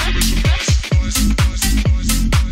Thank you.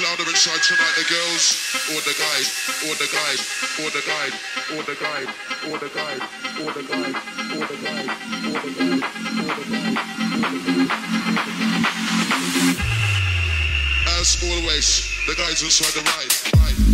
Know louder inside tonight, the girls or the guys, or the guys, or the guys, or the guys, or the guys, or the guys, or the guys, or the guys, or the guys. As always, the guys inside the ride, ride,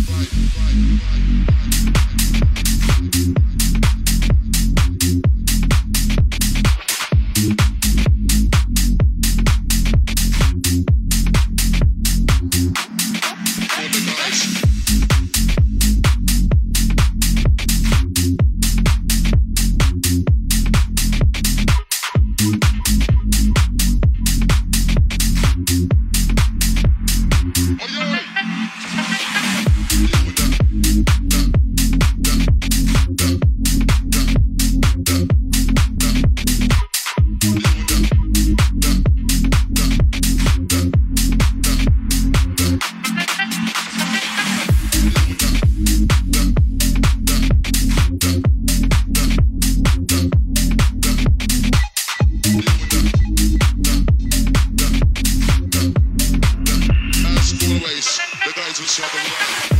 each other.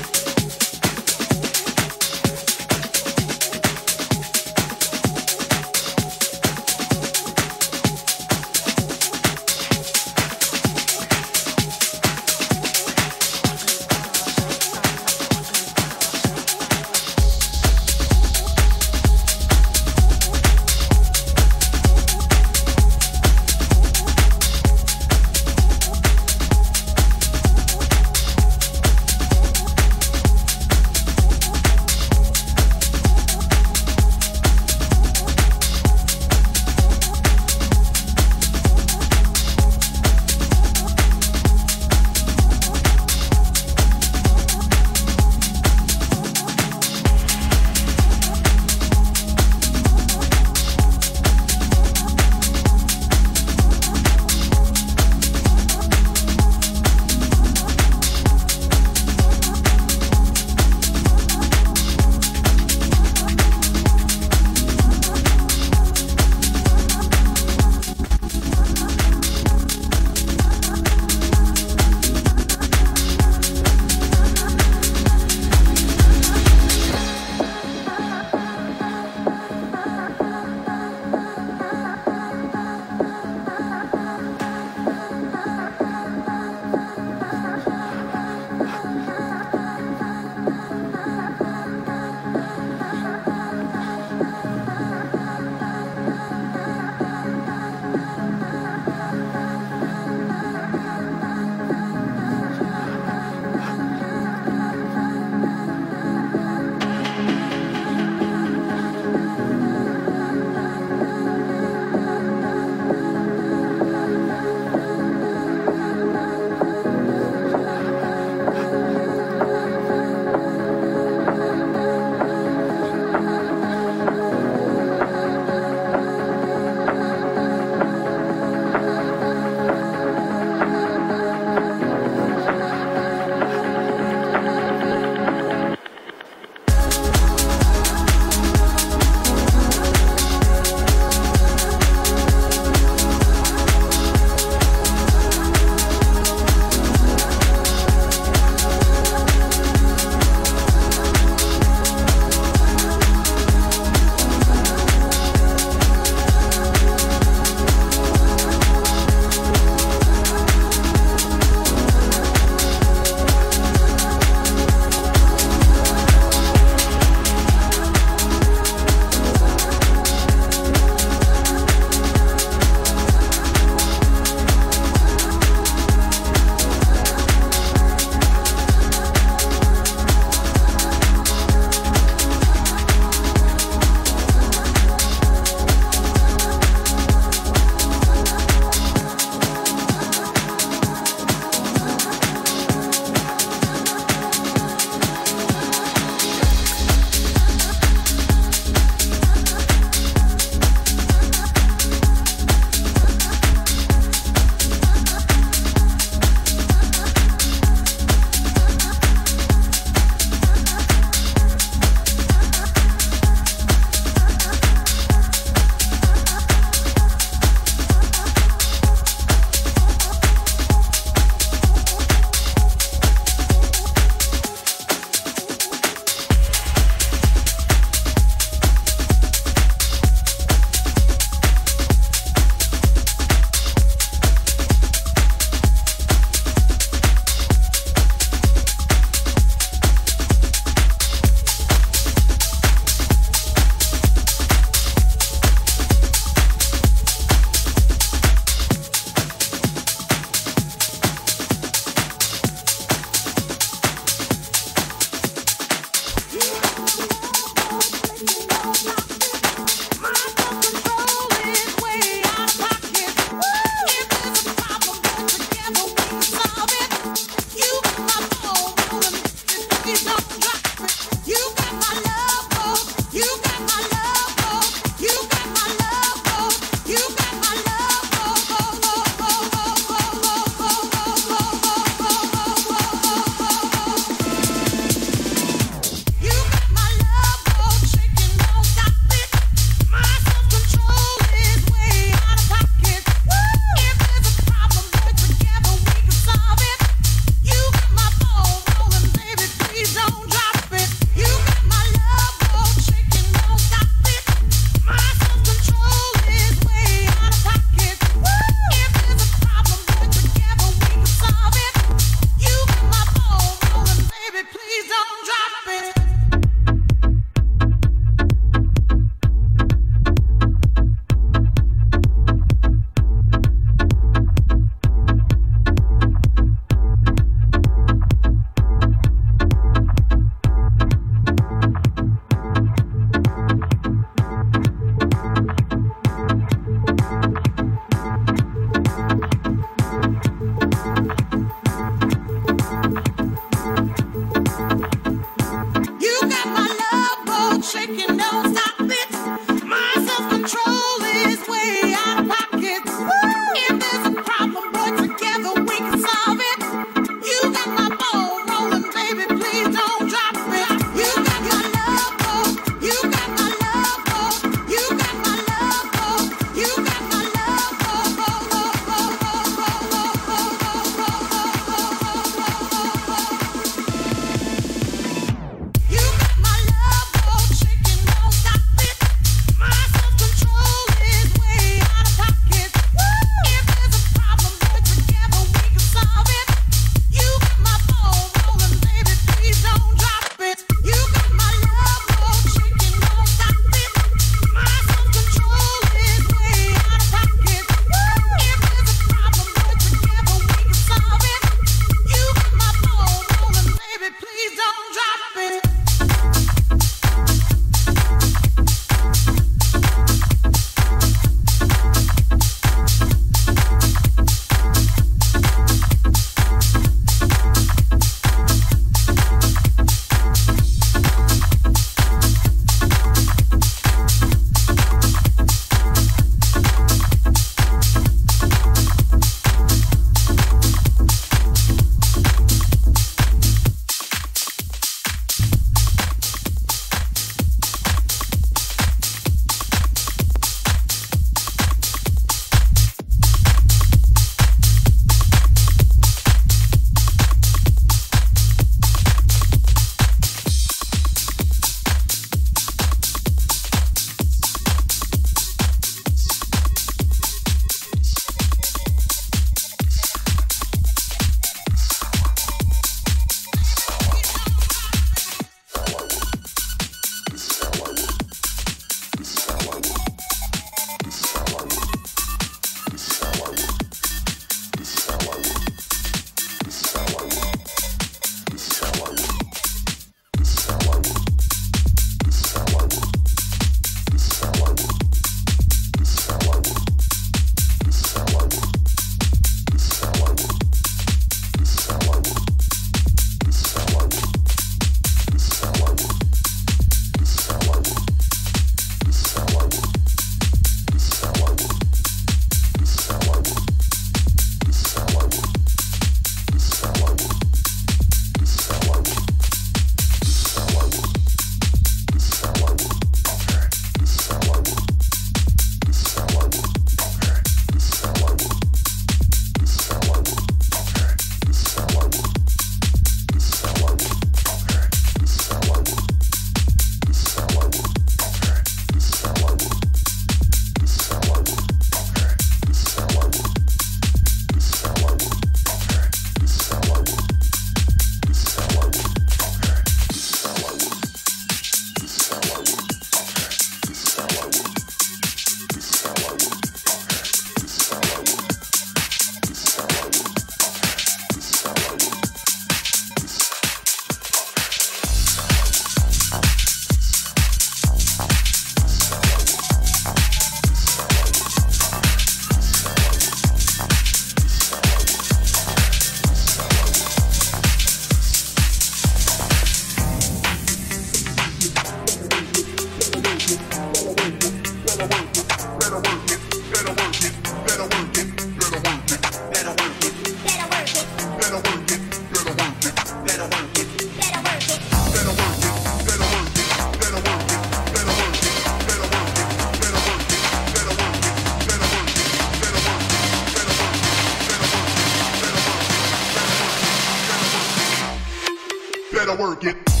Better work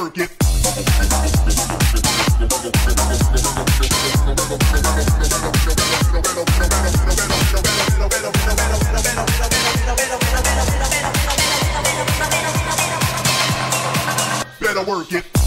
work it. Better work it.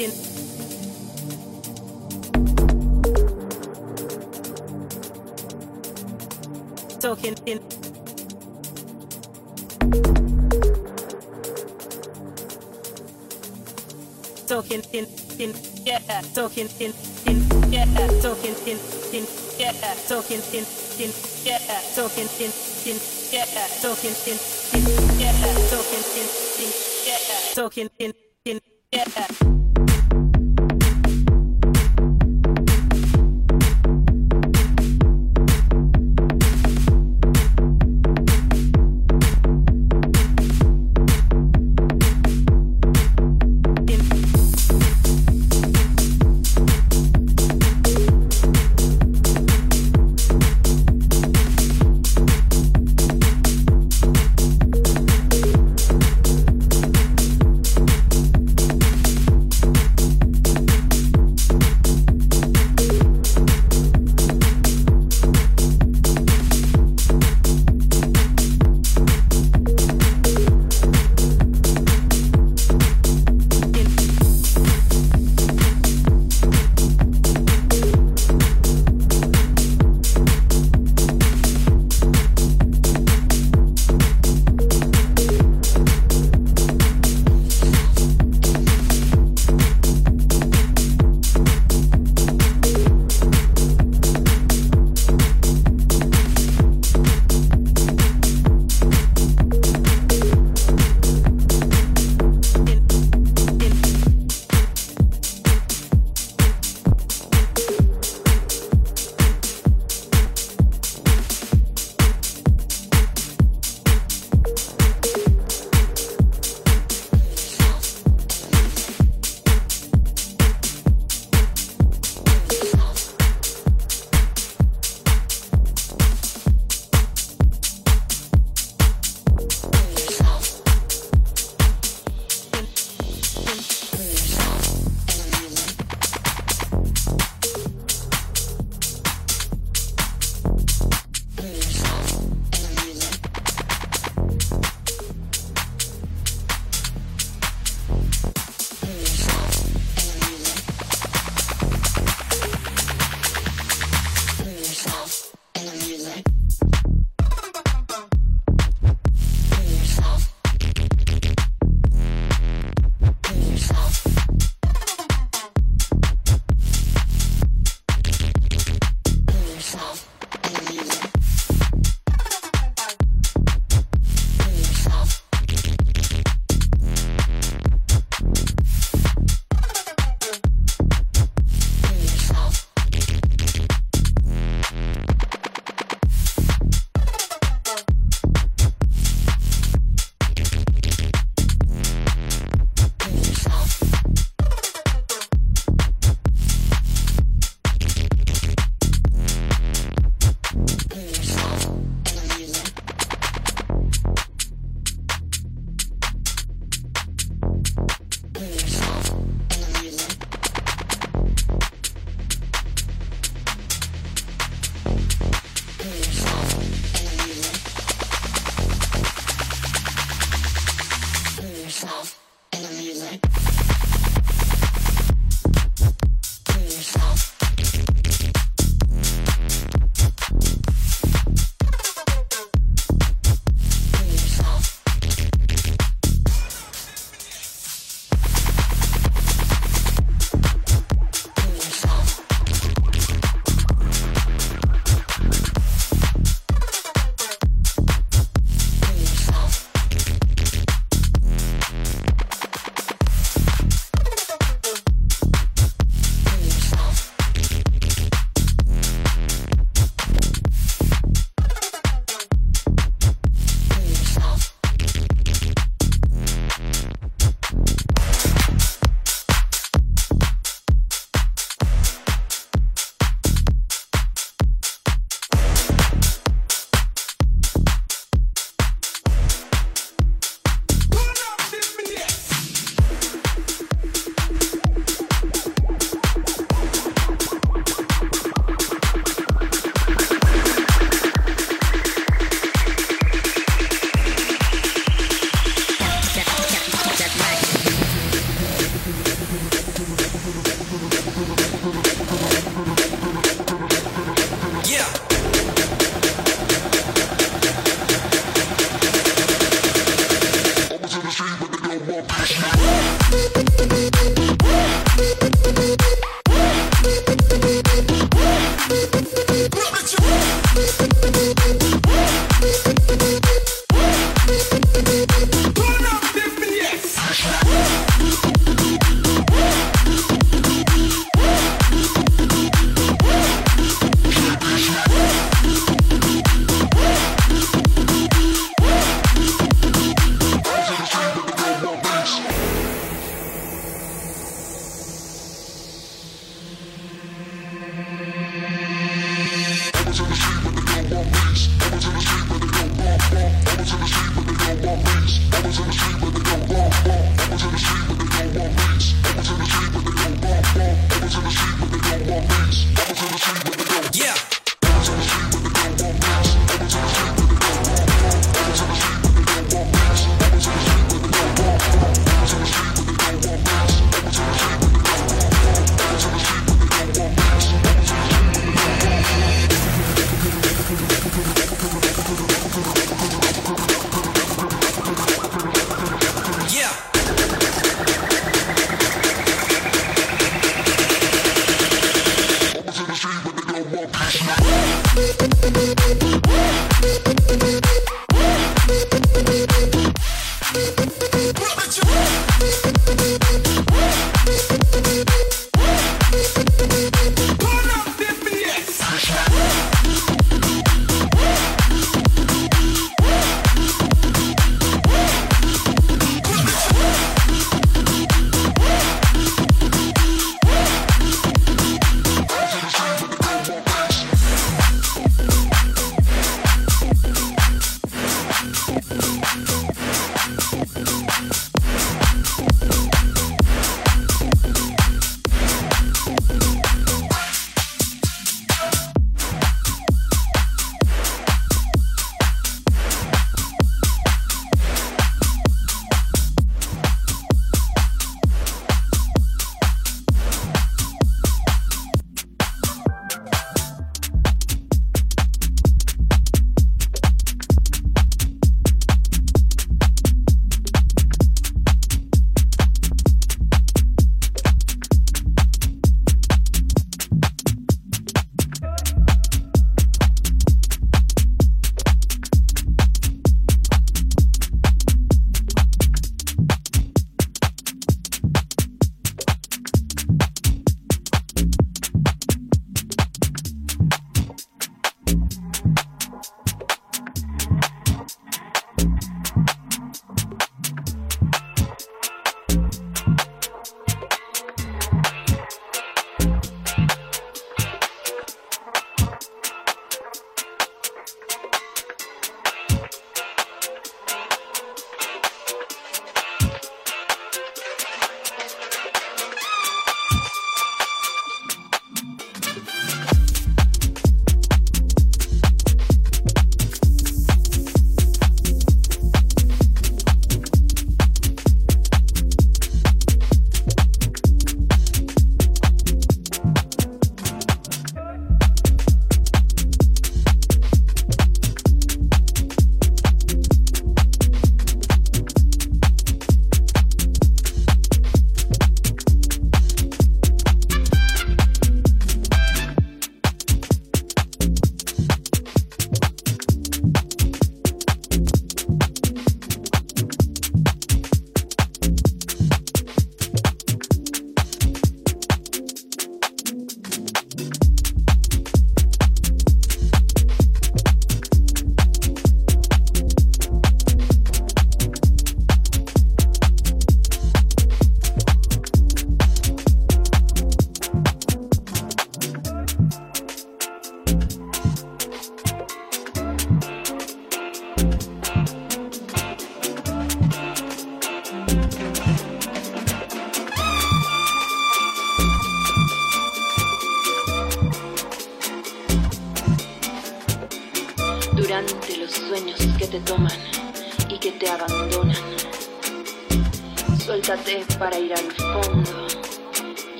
In. Talking in. Talking in, in, yeah, talking in, in, yeah, talking in, in, yeah, talking in, in, yeah, talking in, in, yeah, talking in, in, yeah, talking in, in, yeah, talking in,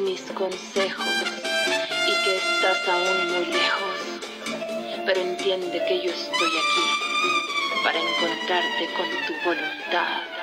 mis consejos y que estás aún muy lejos, pero entiende que yo estoy aquí para encontrarte con tu voluntad.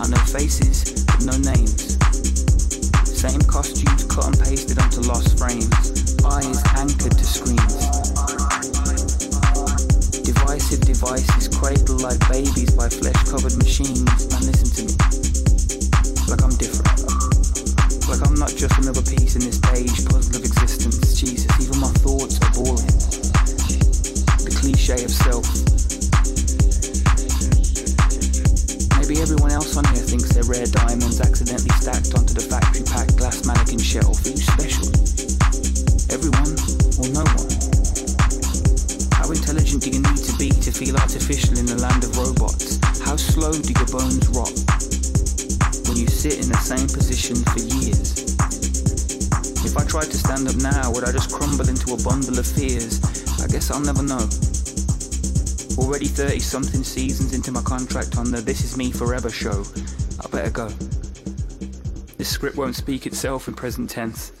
I know faces, but no names. Same costumes cut and pasted onto lost frames, eyes anchored to screens. Divisive devices cradled like babies by flesh covered machines. Man, listen to me. Like I'm different. Like I'm not just another piece in this beige puzzle of existence. Jesus, even my thoughts are boring. The cliche of self. Maybe everyone else on here thinks they're rare diamonds accidentally stacked onto the factory packed glass mannequin shelf. Who's special? Everyone or no one? How intelligent do you need to be to feel artificial in the land of robots? How slow do your bones rot when you sit in the same position for years? If I tried to stand up now, would I just crumble into a bundle of fears? I guess I'll never know. Already 30 something seasons into my contract on the This Is Me Forever show. I better go. This script won't speak itself in present tense.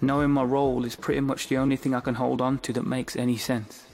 Knowing my role is pretty much the only thing I can hold on to that makes any sense.